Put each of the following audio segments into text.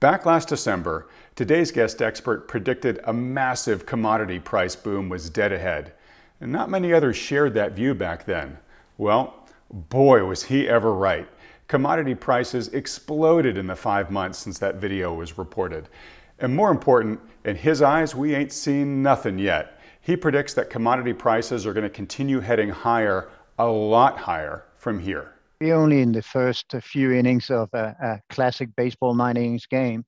Back last December, today's guest expert predicted a massive commodity price boom was dead ahead. And not many others shared that view back then. Well, boy, was he ever right. Commodity prices exploded in the five months since that video was reported. And more important, in his eyes, we ain't seen nothing yet. He predicts that commodity prices are going to continue heading higher, a lot higher from here. We're only in the first few innings of a, a classic baseball nine innings game.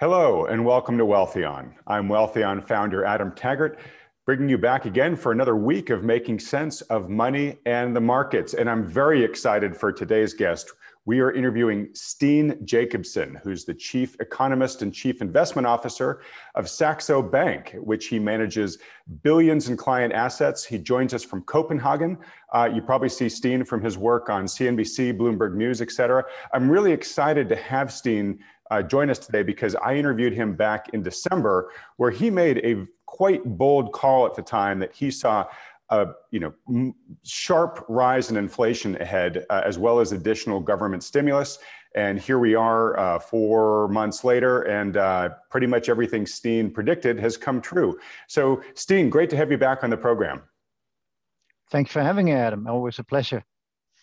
Hello and welcome to Wealthion. I'm Wealthion founder Adam Taggart, bringing you back again for another week of making sense of money and the markets. And I'm very excited for today's guest we are interviewing Steen Jakobsen, who's the chief economist and chief investment officer of Saxo Bank, which he manages billions in client assets. He joins us from Copenhagen. Uh, you probably see Steen from his work on CNBC, Bloomberg News, et cetera. I'm really excited to have Steen uh, join us today because I interviewed him back in December, where he made a quite bold call at the time that he saw a you know sharp rise in inflation ahead, uh, as well as additional government stimulus. And here we are, uh, four months later, and uh, pretty much everything Steen predicted has come true. So, Steen, great to have you back on the program. Thanks for having me, Adam. Always a pleasure.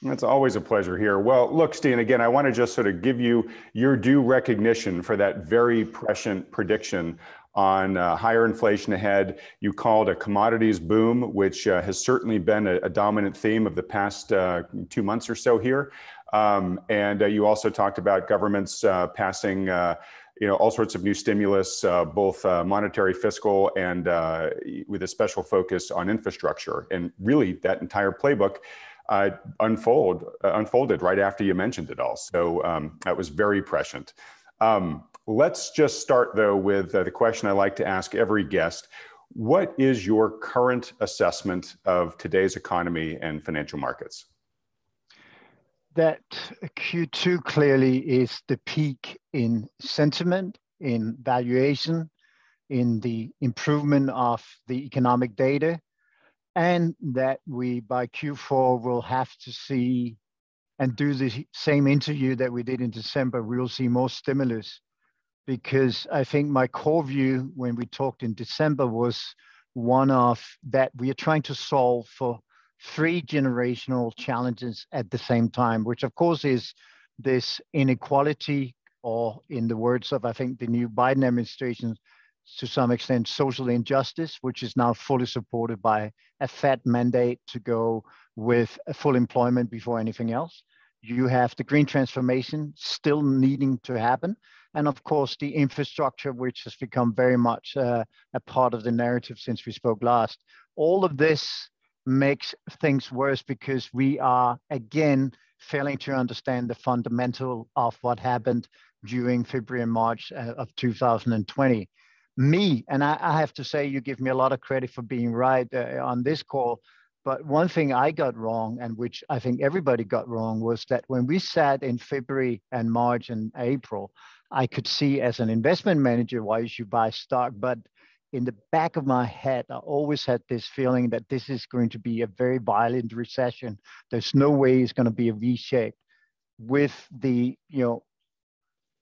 It's always a pleasure here. Well, look, Steen, again, I want to just sort of give you your due recognition for that very prescient prediction on uh, higher inflation ahead. You called a commodities boom, which uh, has certainly been a, a, dominant theme of the past uh, two months or so here. Um, and uh, you also talked about governments uh, passing. Uh, you know all sorts of new stimulus, both monetary, fiscal, and with a special focus on infrastructure. And really, that entire playbook unfold unfolded right after you mentioned it all. So um, that was very prescient. Um, Let's just start though with uh, the question I like to ask every guest. What is your current assessment of today's economy and financial markets? That Q2 clearly is the peak in sentiment, in valuation, in the improvement of the economic data, and that we by Q4 will have to see and do the same interview that we did in December. We will see more stimulus because I think my core view when we talked in December was one of that we are trying to solve for three generational challenges at the same time, which of course is this inequality, or in the words of I think the new Biden administration, to some extent, social injustice, which is now fully supported by a Fed mandate to go with full employment before anything else. You have the green transformation still needing to happen and of course the infrastructure, which has become very much uh, a part of the narrative since we spoke last. All of this makes things worse because we are again failing to understand the fundamental of what happened during February and March uh, of 2020. Me, and I, I, have to say, you give me a lot of credit for being right uh, on this call. But one thing I got wrong, and which I think everybody got wrong, was that when we sat in February and March and April, I could see as an investment manager why you should buy stock. But in the back of my head, I always had this feeling that this is going to be a very violent recession. There's no way it's going to be a V shape. With the you know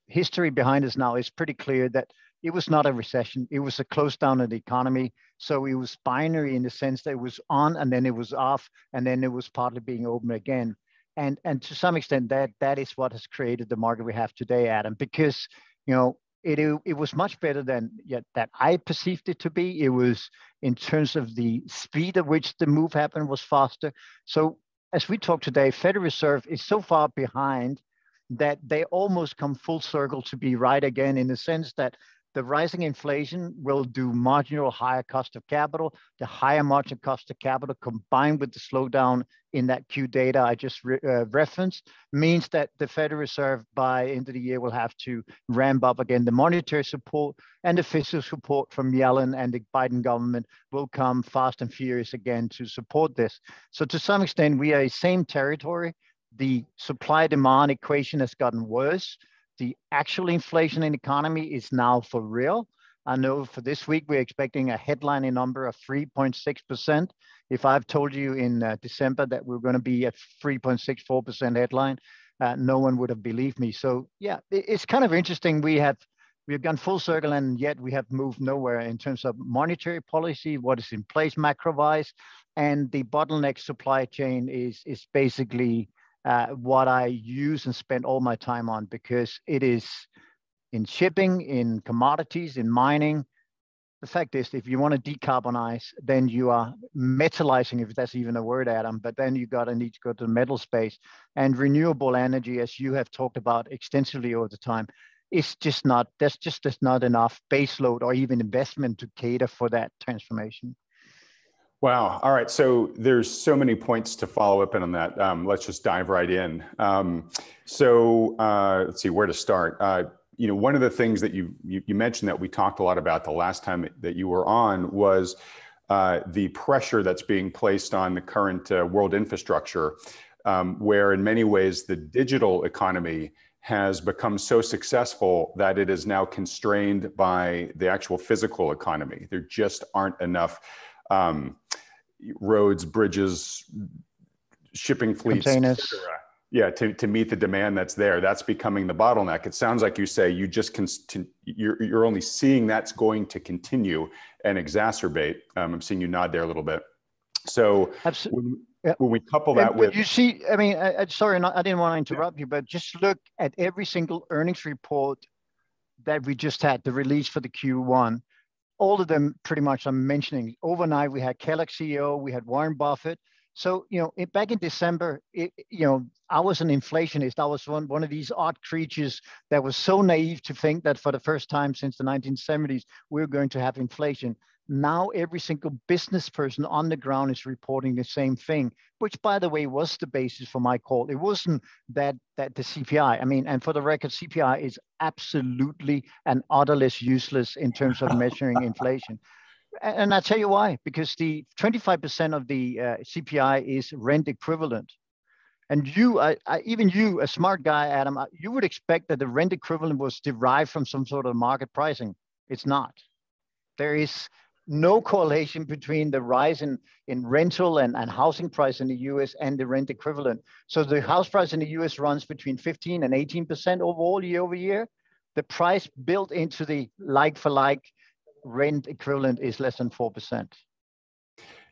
history behind us now, it's pretty clear that it was not a recession. It was a close down of the economy. So it was binary in the sense that it was on and then it was off and then it was partly being open again and and to some extent that that is what has created the market we have today adam because you know it, it was much better than yet that I perceived it to be. It was in terms of the speed at which the move happened was faster. So as we talk today, Federal Reserve is so far behind that they almost come full circle to be right again in the sense that the rising inflation will do marginal higher cost of capital. The higher marginal cost of capital combined with the slowdown in that Q data I just re uh, referenced means that the Federal Reserve by end of the year will have to ramp up again. The monetary support and the fiscal support from Yellen and the Biden government will come fast and furious again to support this. So to some extent, we are same territory. The supply demand equation has gotten worse the actual inflation in the economy is now for real. I know for this week we're expecting a headlining number of 3.6%. If I've told you in uh, December that we're going to be at 3.64% headline, uh, no one would have believed me. So yeah, it's kind of interesting. We have we've gone full circle and yet we have moved nowhere in terms of monetary policy, what is in place macro-wise, and the bottleneck supply chain is is basically uh, what I use and spend all my time on because it is in shipping, in commodities, in mining. The fact is, if you want to decarbonize, then you are metallizing, if that's even a word, Adam, but then you got to need to go to the metal space. And renewable energy, as you have talked about extensively over the time, is just not, there's just, just not enough baseload or even investment to cater for that transformation. Wow. All right. So there's so many points to follow up on that. Um, let's just dive right in. Um, so uh, let's see where to start. Uh, you know, one of the things that you, you, you mentioned that we talked a lot about the last time that you were on was uh, the pressure that's being placed on the current uh, world infrastructure, um, where in many ways the digital economy has become so successful that it is now constrained by the actual physical economy. There just aren't enough um, roads, bridges, shipping fleets, containers. Yeah, to, to meet the demand that's there, that's becoming the bottleneck. It sounds like you say you just can, you're, you're only seeing that's going to continue and exacerbate. Um, I'm seeing you nod there a little bit. So Absolutely. When, when we couple that and, with you see i mean I, I sorry not, i didn't want to interrupt yeah. you but just look at every single earnings report that we just had the release for the q1 all of them pretty much I'm mentioning. Overnight, we had Kellogg CEO, we had Warren Buffett. So, you know, it, back in December, it, you know, I was an inflationist. I was one, one of these odd creatures that was so naive to think that for the first time since the 1970s, we we're going to have inflation. Now every single business person on the ground is reporting the same thing, which by the way was the basis for my call. It wasn't that that the CPI. I mean, and for the record, CPI is absolutely and utterly useless in terms of measuring inflation. And I'll tell you why, because the 25% of the uh, CPI is rent equivalent. And you, I, I, even you, a smart guy, Adam, uh, you would expect that the rent equivalent was derived from some sort of market pricing. It's not. There is no correlation between the rise in, in rental and, and housing price in the US and the rent equivalent. So the house price in the US runs between 15 and 18% overall year over year. The price built into the like for like rent equivalent is less than 4%.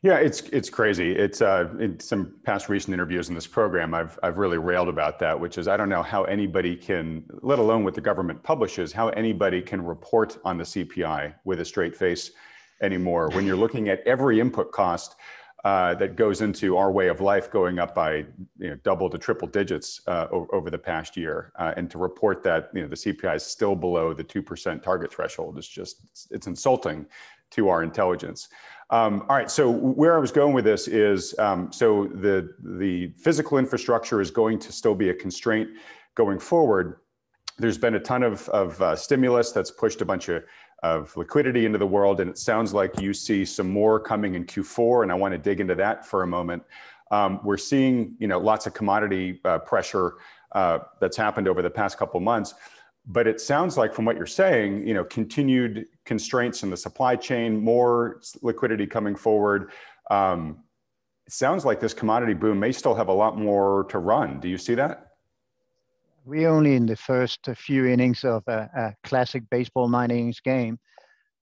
Yeah, it's it's crazy. It's uh, in some past recent interviews in this program, I've I've really railed about that, which is I don't know how anybody can, let alone what the government publishes, how anybody can report on the CPI with a straight face anymore. When you're looking at every input cost uh, that goes into our way of life going up by you know, double to triple digits uh, over the past year, uh, and to report that you know the CPI is still below the two percent target threshold is just it's, it's insulting to our intelligence. Um, all right, so where I was going with this is um, so the the physical infrastructure is going to still be a constraint going forward. There's been a ton of, of uh, stimulus that's pushed a bunch of of liquidity into the world. And it sounds like you see some more coming in Q4, and I want to dig into that for a moment. Um, we're seeing, you know, lots of commodity uh, pressure uh, that's happened over the past couple months. But it sounds like, from what you're saying, you know, continued constraints in the supply chain, more liquidity coming forward. Um, it sounds like this commodity boom may still have a lot more to run. Do you see that? We're only in the first few innings of a, a, classic baseball nine innings game.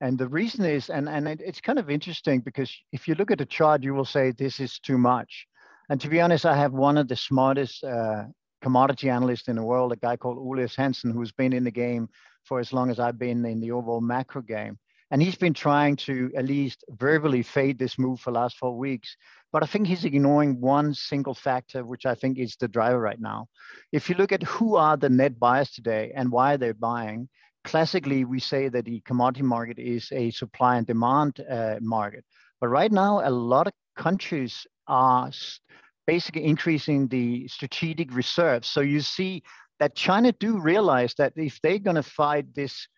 And the reason is, and, and it, it's kind of interesting because if you look at the chart, you will say this is too much. And to be honest, I have one of the smartest uh, commodity analysts in the world, a guy called Ole Hansen, who's been in the game for as long as I've been in the overall macro game. And he's been trying to at least verbally fade this move for the last four weeks. But I think he's ignoring one single factor, which I think is the driver right now. If you look at who are the net buyers today and why they're buying, classically we say that the commodity market is a supply and demand uh, market. But right now, a lot of countries are basically increasing the strategic reserves. So you see that China do realize that if they're going to fight this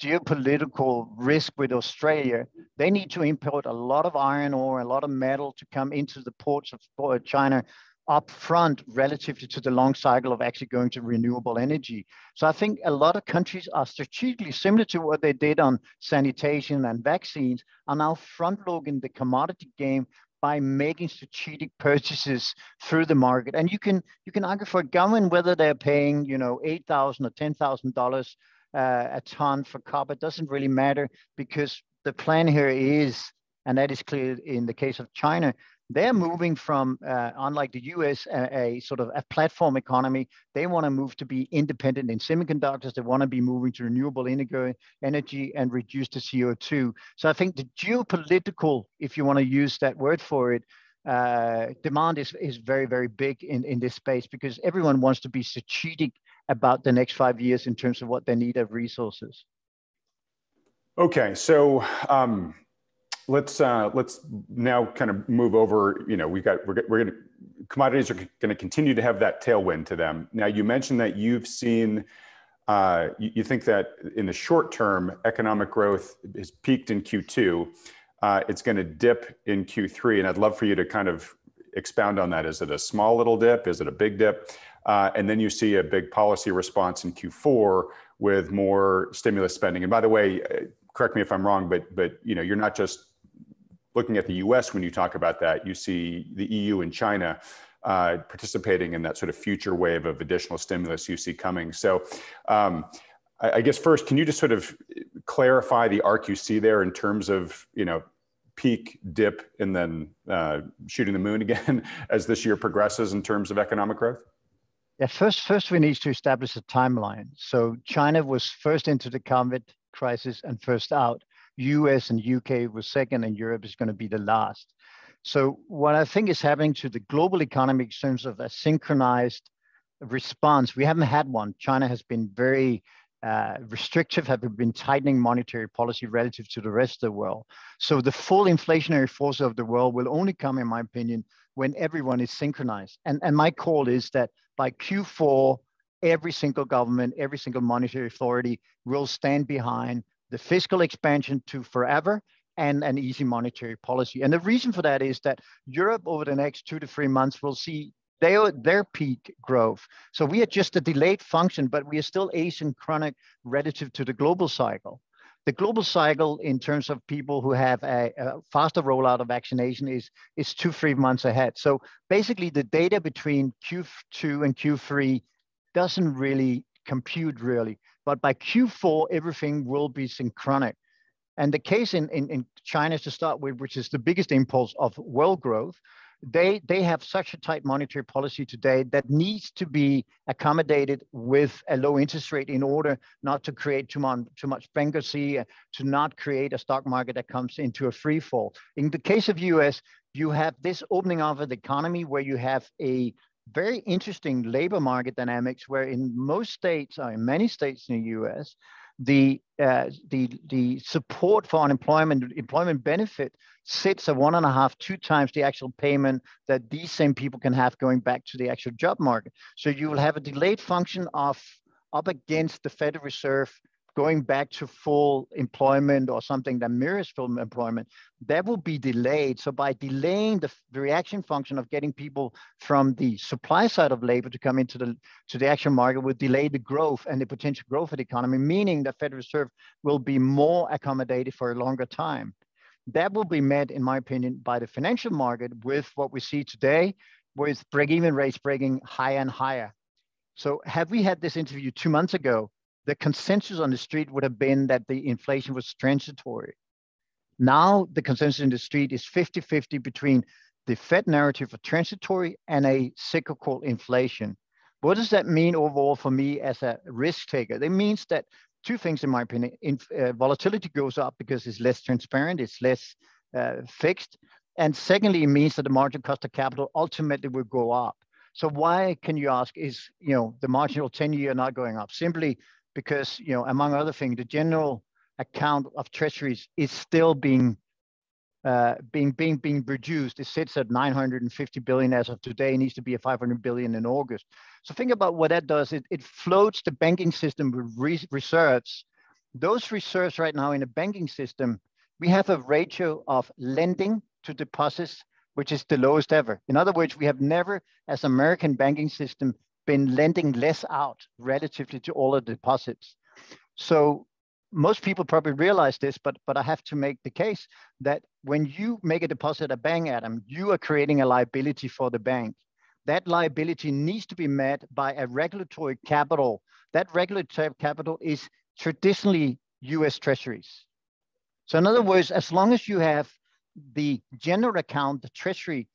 geopolitical risk with Australia, they need to import a lot of iron ore, a lot of metal to come into the ports of China upfront relative to the long cycle of actually going to renewable energy. So I think a lot of countries are strategically similar to what they did on sanitation and vaccines, are now front loading the commodity game by making strategic purchases through the market. And you can you can argue for a government whether they're paying you know eight thousand or ten thousand uh, a ton for copper. It doesn't really matter because the plan here is, and that is clear in the case of China, they're moving from, uh, unlike the US, a, a, sort of a platform economy. They want to move to be independent in semiconductors. They want to be moving to renewable energy and reduce the CO2. So I think the geopolitical, if you want to use that word for it, uh, demand is, is very, very big in, in this space because everyone wants to be strategic about the next five years in terms of what they need of resources. Okay, so um, let's uh, let's now kind of move over. You know, we got we're, we're going to commodities are going to continue to have that tailwind to them. Now, you mentioned that you've seen. Uh, you, you, think that in the short term, economic growth has peaked in Q2. Uh, it's going to dip in Q3, and I'd love for you to kind of expound on that. Is it a small little dip? Is it a big dip? Uh, and then you see a big policy response in Q4 with more stimulus spending. And by the way, uh, correct me if I'm wrong, but but you know you're not just looking at the US when you talk about that, you see the EU and China uh, participating in that sort of future wave of additional stimulus you see coming. So, um, I, I, guess first, can you just sort of clarify the arc you see there in terms of you know peak, dip, and then uh, shooting the moon again as this year progresses in terms of economic growth? Yeah, first, first we need to establish a timeline. So China was first into the COVID crisis and first out. US and UK was second, and Europe is going to be the last. So what I think is happening to the global economy in terms of a synchronized response, we haven't had one. China has been very uh, restrictive, have been tightening monetary policy relative to the rest of the world. So the full inflationary force of the world will only come, in my opinion, when everyone is synchronized. And, and my call is that by Q4, every single government, every single monetary authority will stand behind the fiscal expansion to forever and an easy monetary policy. And the reason for that is that Europe over the next two to three months will see their, their peak growth. So we are just a delayed function, but we are still asynchronic relative to the global cycle. The global cycle in terms of people who have a, a faster rollout of vaccination is, is two, three months ahead. So basically the data between Q2 and Q3 doesn't really compute really. But by Q4, everything will be synchronic. And the case in, in, in China to start with, which is the biggest impulse of world growth, they, they have such a tight monetary policy today that needs to be accommodated with a low interest rate in order not to create too, much too much bankruptcy, uh, to not create a stock market that comes into a free fall. In the case of US, you have this opening of the economy where you have a very interesting labor market dynamics where in most states, or in many states in the US, the, uh, the, the support for unemployment, employment benefit sits at one and a half, two times the actual payment that these same people can have going back to the actual job market. So you will have a delayed function of up against the Federal Reserve going back to full employment or something that mirrors full employment, that will be delayed. So by delaying the, reaction function of getting people from the supply side of labor to come into the to the actual market will delay the growth and the potential growth of the economy, meaning the Federal Reserve will be more accommodated for a longer time. That will be met, in my opinion, by the financial market with what we see today, with break-even rates breaking higher and higher. So have we had this interview two months ago, the consensus on the street would have been that the inflation was transitory. Now the consensus in the street is 50-50 between the Fed narrative of transitory and a cyclical inflation. What does that mean overall for me as a risk taker? It means that two things, in my opinion, in, uh, volatility goes up because it's less transparent, it's less uh, fixed. And secondly, it means that the marginal cost of capital ultimately will go up. So why can you ask is, you know, the marginal 10 year not going up? Simply because, you know, among other things, the general account of treasuries is still being uh, being being being reduced. It sits at 950 billion as of today. It needs to be a 500 billion in August. So think about what that does. It, it floats the banking system with re reserves. Those reserves right now in the banking system, we have a ratio of lending to deposits, which is the lowest ever. In other words, we have never, as American banking system, been lending less out relatively to all the deposits. So most people probably realize this, but but I have to make the case that when you make a deposit at a bank, Adam, you are creating a liability for the bank. That liability needs to be met by a regulatory capital. That regulatory capital is traditionally U.S. Treasuries. So in other words, as long as you have the general account, the Treasury,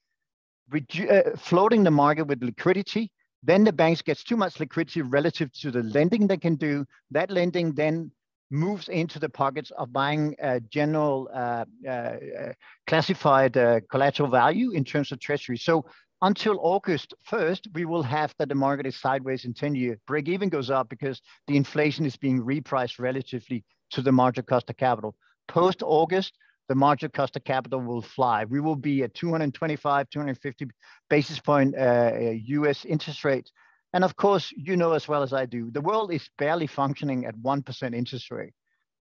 uh, floating the market with liquidity, then the banks gets too much liquidity relative to the lending they can do. That lending then moves into the pockets of buying uh, general uh, uh, classified uh, collateral value in terms of treasury. So until August 1st, we will have that the market is sideways in 10 year. Break even goes up because the inflation is being repriced relatively to the marginal cost of capital. Post August, the marginal cost of capital will fly. We will be at 225, 250 basis point uh, US interest rates. And of course, you know as well as I do, the world is barely functioning at 1% interest rate.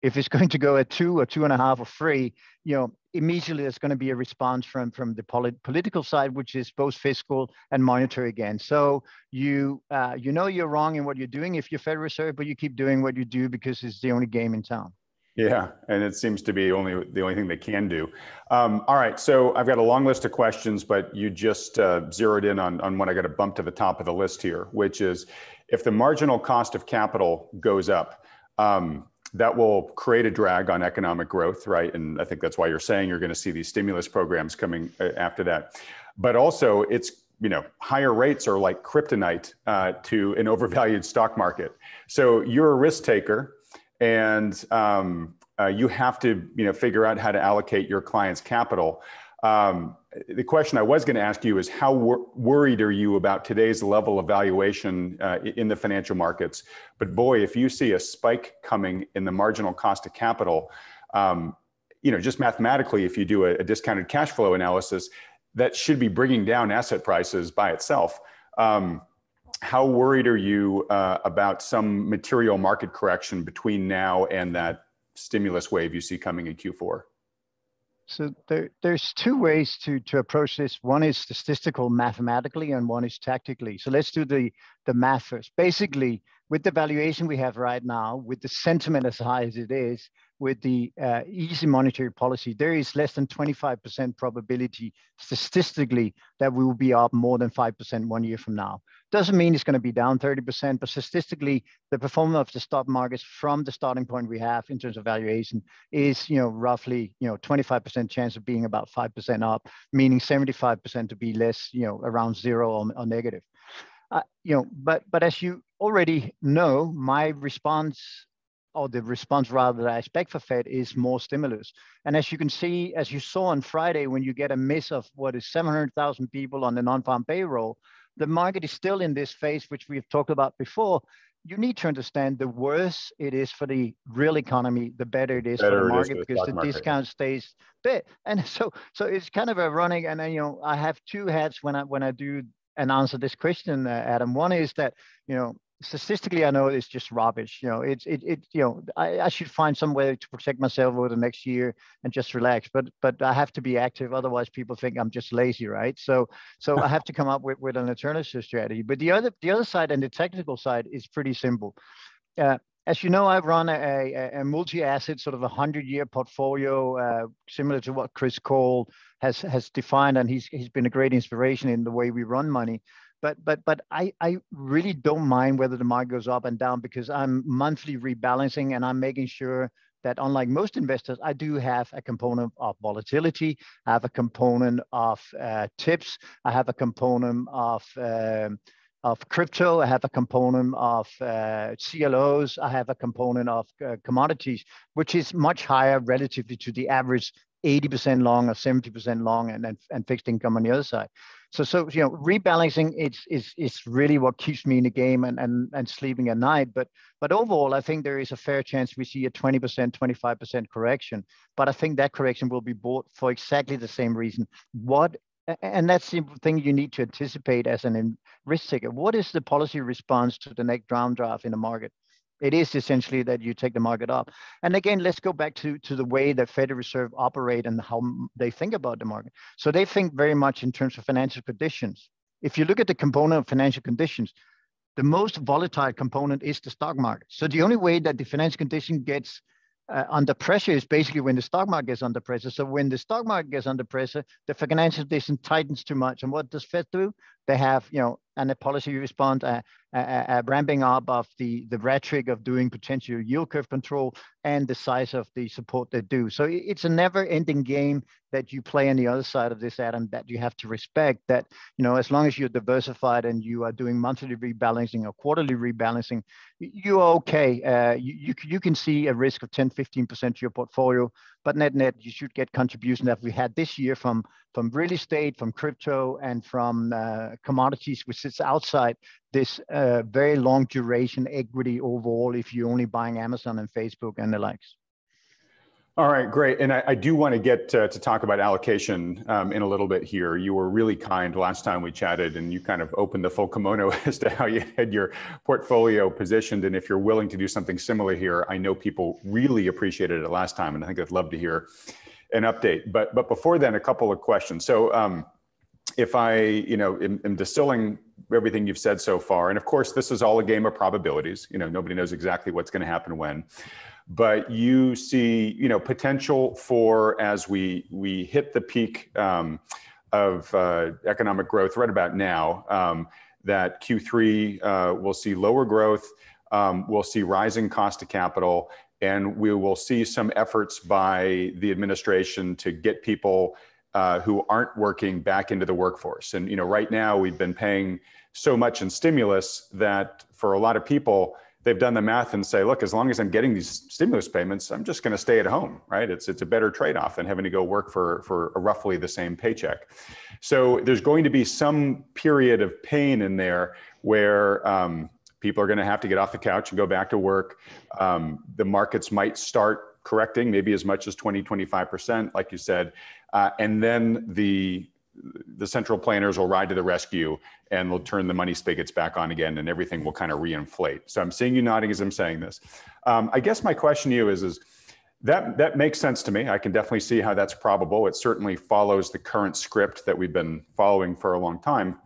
If it's going to go at two or two and a half or three, you know, immediately there's going to be a response from, from the polit- political side, which is both fiscal and monetary again. So you, uh, you know you're wrong in what you're doing if you're Federal Reserve, but you keep doing what you do because it's the only game in town. Yeah, and it seems to be only the only thing they can do. Um, all right, so I've got a long list of questions, but you just uh, zeroed in on, on what I got to bump to the top of the list here, which is if the marginal cost of capital goes up, um, that will create a drag on economic growth, right? And I think that's why you're saying you're going to see these stimulus programs coming uh, after that. But also, it's you know higher rates are like kryptonite uh, to an overvalued stock market. So you're a risk taker and um, uh, you have to you know figure out how to allocate your client's capital. Um, the question I was going to ask you is how wor- worried are you about today's level of valuation uh, in the financial markets? But boy, if you see a spike coming in the marginal cost of capital, um, you know, just mathematically, if you do a, a, discounted cash flow analysis, that should be bringing down asset prices by itself. Um, how worried are you uh, about some material market correction between now and that stimulus wave you see coming in Q4? So there, there's two ways to, to approach this. One is statistical mathematically and one is tactically. So let's do the, the math first. Basically, with the valuation we have right now, with the sentiment as high as it is, with the uh, easy monetary policy, there is less than 25% probability statistically that we will be up more than 5% one year from now. Doesn't mean it's going to be down 30%, but statistically, the performance of the stock markets from the starting point we have in terms of valuation is, you know, roughly, you know, 25% chance of being about 5% up, meaning 75% to be less, you know, around zero or, or negative. Uh, you know, but but as you already know, my response or the response rather that I expect for Fed is more stimulus. And as you can see, as you saw on Friday, when you get a miss of what is 700,000 people on the non-farm payroll, the market is still in this phase, which we've talked about before. You need to understand the worse it is for the real economy, the better it is better for the market for the because the market. discount stays bit. And so, so it's kind of a running. And then, you know, I have two hats when I when I do and answer this question, uh, Adam. One is that you know statistically, I know it's just rubbish. You know, it's it, it you know, I, I should find some way to protect myself over the next year and just relax. But but I have to be active, otherwise people think I'm just lazy, right? So so I have to come up with, with an alternative strategy. But the other the other side and the technical side is pretty simple. Uh, as you know, I run a, a, a multi-asset sort of a hundred-year portfolio, uh, similar to what Chris Cole has has defined, and he's he's been a great inspiration in the way we run money but but but I, I really don't mind whether the market goes up and down because I'm monthly rebalancing and I'm making sure that unlike most investors, I do have a component of volatility, I have a component of uh, tips, I have a component of um, of crypto, I have a component of uh, CLOs, I have a component of uh, commodities, which is much higher relatively to the average 80% long or 70% long and, and, and fixed income on the other side. So, so you know, rebalancing is, is, is really what keeps me in the game and, and, and sleeping at night. But, but overall, I think there is a fair chance we see a 20%, 25% correction. But I think that correction will be bought for exactly the same reason. What and that's the thing you need to anticipate as an risk taker. What is the policy response to the next downdraft in the market? It is essentially that you take the market up. And again, let's go back to, to the way the Federal Reserve operate and how they think about the market. So they think very much in terms of financial conditions. If you look at the component of financial conditions, the most volatile component is the stock market. So the only way that the financial condition gets uh, under pressure is basically when the stock market is under pressure. So when the stock market gets under pressure, the financial condition tightens too much. And what does Fed do? They have, you know, and a policy response, a, a, a, ramping up of the, the rhetoric of doing potential yield curve control and the size of the support they do. So it's a never ending game that you play on the other side of this, Adam, that you have to respect that, you know, as long as you're diversified and you are doing monthly rebalancing or quarterly rebalancing, you're okay. Uh, you, you, you can see a risk of 10, 15% to your portfolio, but net net, you should get contribution that we had this year from, from real estate, from crypto, and from uh, commodities, which sits outside this uh, very long duration equity overall if you're only buying Amazon and Facebook and the likes. All right, great. And I, I do want to get to, to talk about allocation um, in a little bit here. You were really kind last time we chatted, and you kind of opened the full kimono as to how you had your portfolio positioned. And if you're willing to do something similar here, I know people really appreciated it last time, and I think I'd love to hear an update. But but before then, a couple of questions. So um, if I, you know, am, am, distilling everything you've said so far, and of course, this is all a game of probabilities. You know, nobody knows exactly what's going to happen when but you see, you know, potential for as we we hit the peak um, of uh, economic growth right about now. Um, that Q3 uh, will see lower growth, um, we'll see rising cost of capital, and we will see some efforts by the administration to get people uh, who aren't working back into the workforce. And you know, right now we've been paying so much in stimulus that for a lot of people, they've done the math and say, look, as long as I'm getting these stimulus payments, I'm just going to stay at home, right? It's it's a better trade-off than having to go work for for roughly the same paycheck. So there's going to be some period of pain in there where um, people are going to have to get off the couch and go back to work. Um, the markets might start correcting, maybe as much as 20, 25%, like you said, uh, and then the the central planners will ride to the rescue and they'll turn the money spigots back on again and everything will kind of reinflate. So I'm seeing you nodding as I'm saying this. Um, I guess my question to you is, is that, that makes sense to me. I can definitely see how that's probable. It certainly follows the current script that we've been following for a long time.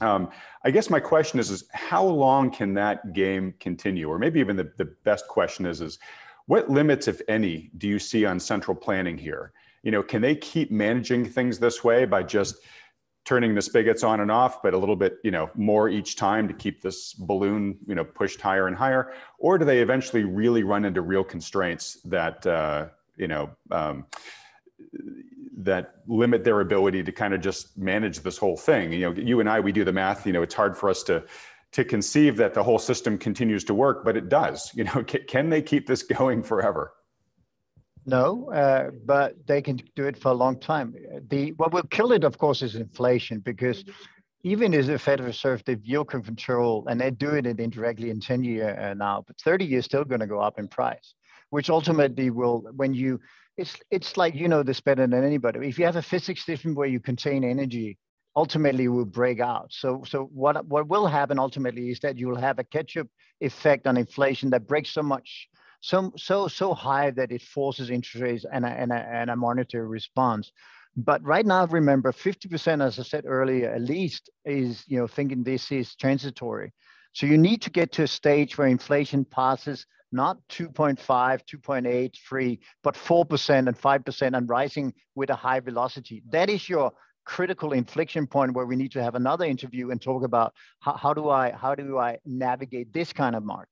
Um, I guess my question is, is how long can that game continue? Or maybe even the, the best question is, is what limits, if any, do you see on central planning here? you know, can they keep managing things this way by just turning the spigots on and off, but a little bit, you know, more each time to keep this balloon, you know, pushed higher and higher? Or do they eventually really run into real constraints that, uh, you know, um, that limit their ability to kind of just manage this whole thing? You know, you and I, we do the math. You know, it's hard for us to to conceive that the whole system continues to work, but it does. You know, can, can they keep this going forever? No, uh, but they can do it for a long time. The what will kill it, of course, is inflation because even as the Federal Reserve, they yield control and they're doing it indirectly in 10 year uh, now, but 30 years still going to go up in price, which ultimately will, when you, it's it's like you know this better than anybody. If you have a physics system where you contain energy, ultimately will break out. So so what what will happen ultimately is that you will have a catch-up effect on inflation that breaks so much so so so high that it forces interest rates and a, and a, and a monetary response. But right now, remember, 50%, as I said earlier, at least is you know thinking this is transitory. So you need to get to a stage where inflation passes not 2.5, 2.8, 3, but 4% and 5% and rising with a high velocity. That is your critical inflection point where we need to have another interview and talk about how, how do I how do I navigate this kind of market.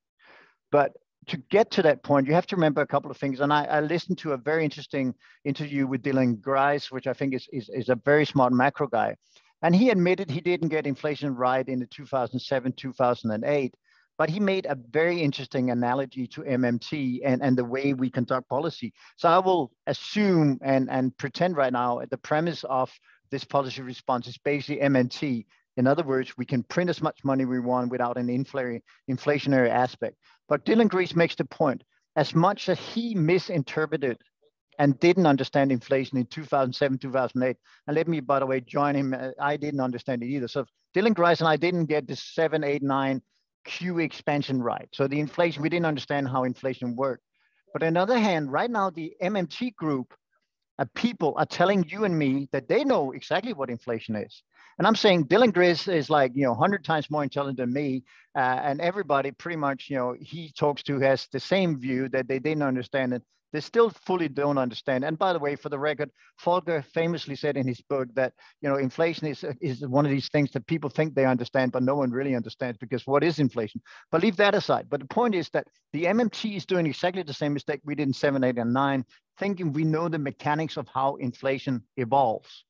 But to get to that point, you have to remember a couple of things. And I, I listened to a very interesting interview with Dylan Grice, which I think is, is, is, a very smart macro guy. And he admitted he didn't get inflation right in the 2007, 2008, but he made a very interesting analogy to MMT and, and the way we conduct policy. So I will assume and, and pretend right now the premise of this policy response is basically MMT, in other words, we can print as much money we want without an inflationary aspect. But Dylan Grice makes the point, as much as he misinterpreted and didn't understand inflation in 2007, 2008, and let me, by the way, join him, uh, I didn't understand it either. So Dylan Grice and I didn't get the seven, eight, nine Q expansion right. So the inflation, we didn't understand how inflation worked. But on the other hand, right now, the MMT group uh, people are telling you and me that they know exactly what inflation is. And I'm saying Dylan Grice is like, you know, 100 times more intelligent than me. Uh, and everybody pretty much, you know, he talks to has the same view that they didn't understand it they still fully don't understand. And by the way, for the record, Volcker famously said in his book that you know inflation is is one of these things that people think they understand, but no one really understands because what is inflation? But leave that aside. But the point is that the MMT is doing exactly the same mistake we did in seven, eight, and nine, thinking we know the mechanics of how inflation evolves.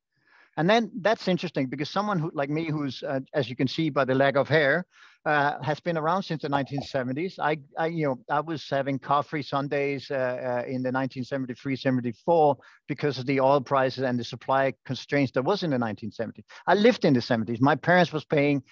And then that's interesting because someone who, like me, who's, uh, as you can see by the lack of hair, uh, has been around since the 1970s. I, I, you know, I was having car-free Sundays uh, uh in the 1973, 74 because of the oil prices and the supply constraints that was in the 1970s. I lived in the 70s. My parents was paying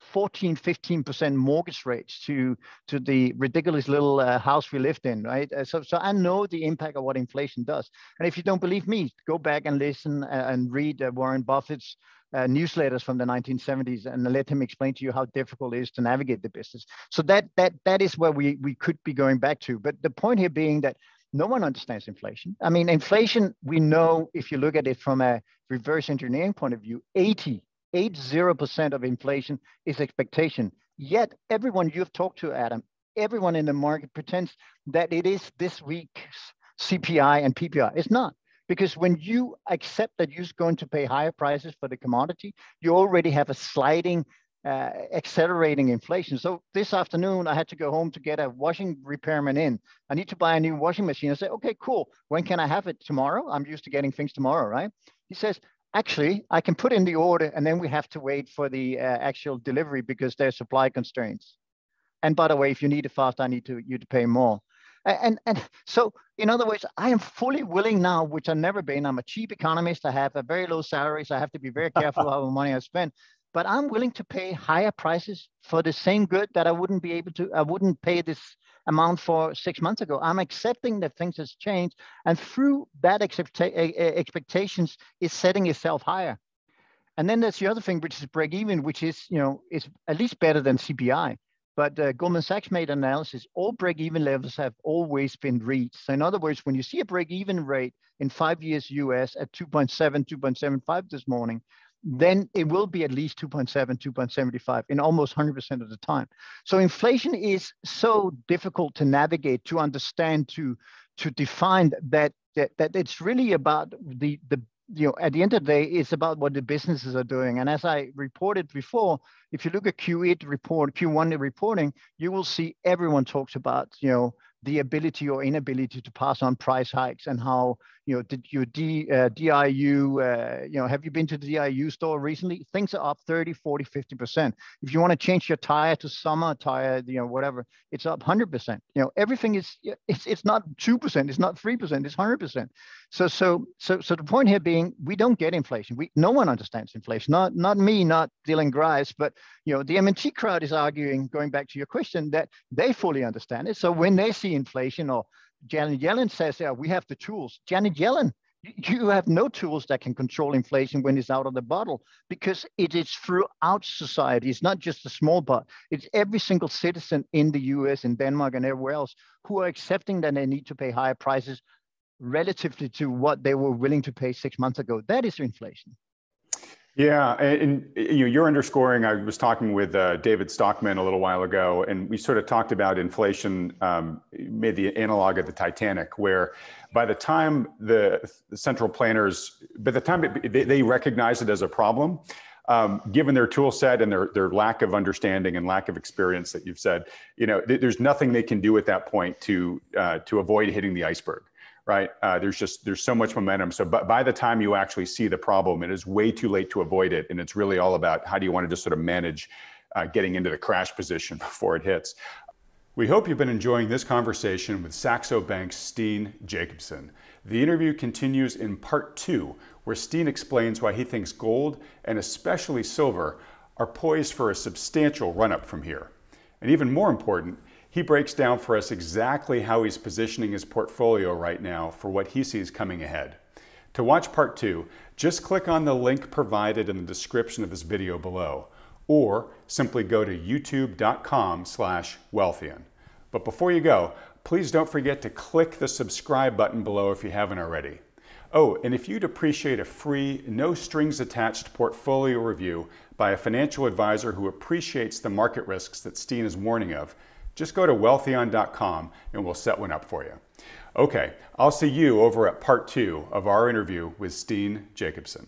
14, 15% mortgage rates to, to the ridiculous little uh, house we lived in, right? Uh, so, so I know the impact of what inflation does. And if you don't believe me, go back and listen uh, and read uh, Warren Buffett's uh, newsletters from the 1970s and let him explain to you how difficult it is to navigate the business. So that, that, that is where we, we could be going back to. But the point here being that no one understands inflation. I mean, inflation, we know if you look at it from a reverse engineering point of view, 80 80% of inflation is expectation. Yet everyone you've talked to, Adam, everyone in the market pretends that it is this week's CPI and PPI. It's not. Because when you accept that you're going to pay higher prices for the commodity, you already have a sliding, uh, accelerating inflation. So this afternoon, I had to go home to get a washing repairman in. I need to buy a new washing machine. I say, okay, cool. When can I have it? Tomorrow? I'm used to getting things tomorrow, right? He says, actually, I can put in the order and then we have to wait for the uh, actual delivery because there's supply constraints. And by the way, if you need it fast, I need to you to pay more. And, and so, in other words, I am fully willing now, which I've never been. I'm a cheap economist. I have a very low salary, so I have to be very careful how much money I spend. But I'm willing to pay higher prices for the same good that I wouldn't be able to. I wouldn't pay this amount for six months ago. I'm accepting that things has changed, and through that expectations is setting itself higher. And then there's the other thing, which is break even, which is you know is at least better than CPI. But uh, Goldman Sachs made analysis. All break-even levels have always been reached. So in other words, when you see a break-even rate in five years US at 2.7, 2.75 this morning, then it will be at least 2.7, 2.75 in almost 100% of the time. So inflation is so difficult to navigate, to understand, to to define that that, that it's really about the the you know at the end of the day it's about what the businesses are doing. And as I reported before, if you look at Q8 report, Q1 reporting, you will see everyone talks about you know the ability or inability to pass on price hikes and how you know did your D, uh, diu uh, you know have you been to the diu store recently? Things are up 30 40 50 percent. If you want to change your tire to summer tire you know whatever it's up 100 percent. You know everything is it's it's not 2 percent it's not 3 percent it's 100 percent. So so so so the point here being we don't get inflation. We no one understands inflation. Not not me not Dylan Grice but you know the MMT crowd is arguing going back to your question that they fully understand it. So when they see inflation or Janet Yellen says, yeah, we have the tools. Janet Yellen, you have no tools that can control inflation when it's out of the bottle because it is throughout society. It's not just a small part. It's every single citizen in the US and Denmark and everywhere else who are accepting that they need to pay higher prices relatively to what they were willing to pay six months ago. That is inflation. Yeah, and, and, you know, you're underscoring. I was talking with uh, David Stockman a little while ago, and we sort of talked about inflation. Um, made the analog of the Titanic, where by the time the, central planners, by the time it, they, they recognize it as a problem, um, given their tool set and their their lack of understanding and lack of experience that you've said, you know, th- there's nothing they can do at that point to uh, to avoid hitting the iceberg right? Uh, there's just there's so much momentum. So, but by the time you actually see the problem, it is way too late to avoid it, and it's really all about how do you want to just sort of manage uh, getting into the crash position before it hits. We hope you've been enjoying this conversation with Saxo Bank's Steen Jakobsen. The interview continues in part two, where Steen explains why he thinks gold and especially silver are poised for a substantial run up from here. And even more important, he breaks down for us exactly how he's positioning his portfolio right now for what he sees coming ahead. To watch part two, just click on the link provided in the description of this video below, or simply go to youtube.com slash Wealthion. But before you go, please don't forget to click the subscribe button below if you haven't already. Oh, and if you'd appreciate a free, no strings attached portfolio review by a financial advisor who appreciates the market risks that Steen is warning of, just go to wealthion.com and we'll set one up for you. Okay, I'll see you over at part two of our interview with Steen Jakobsen.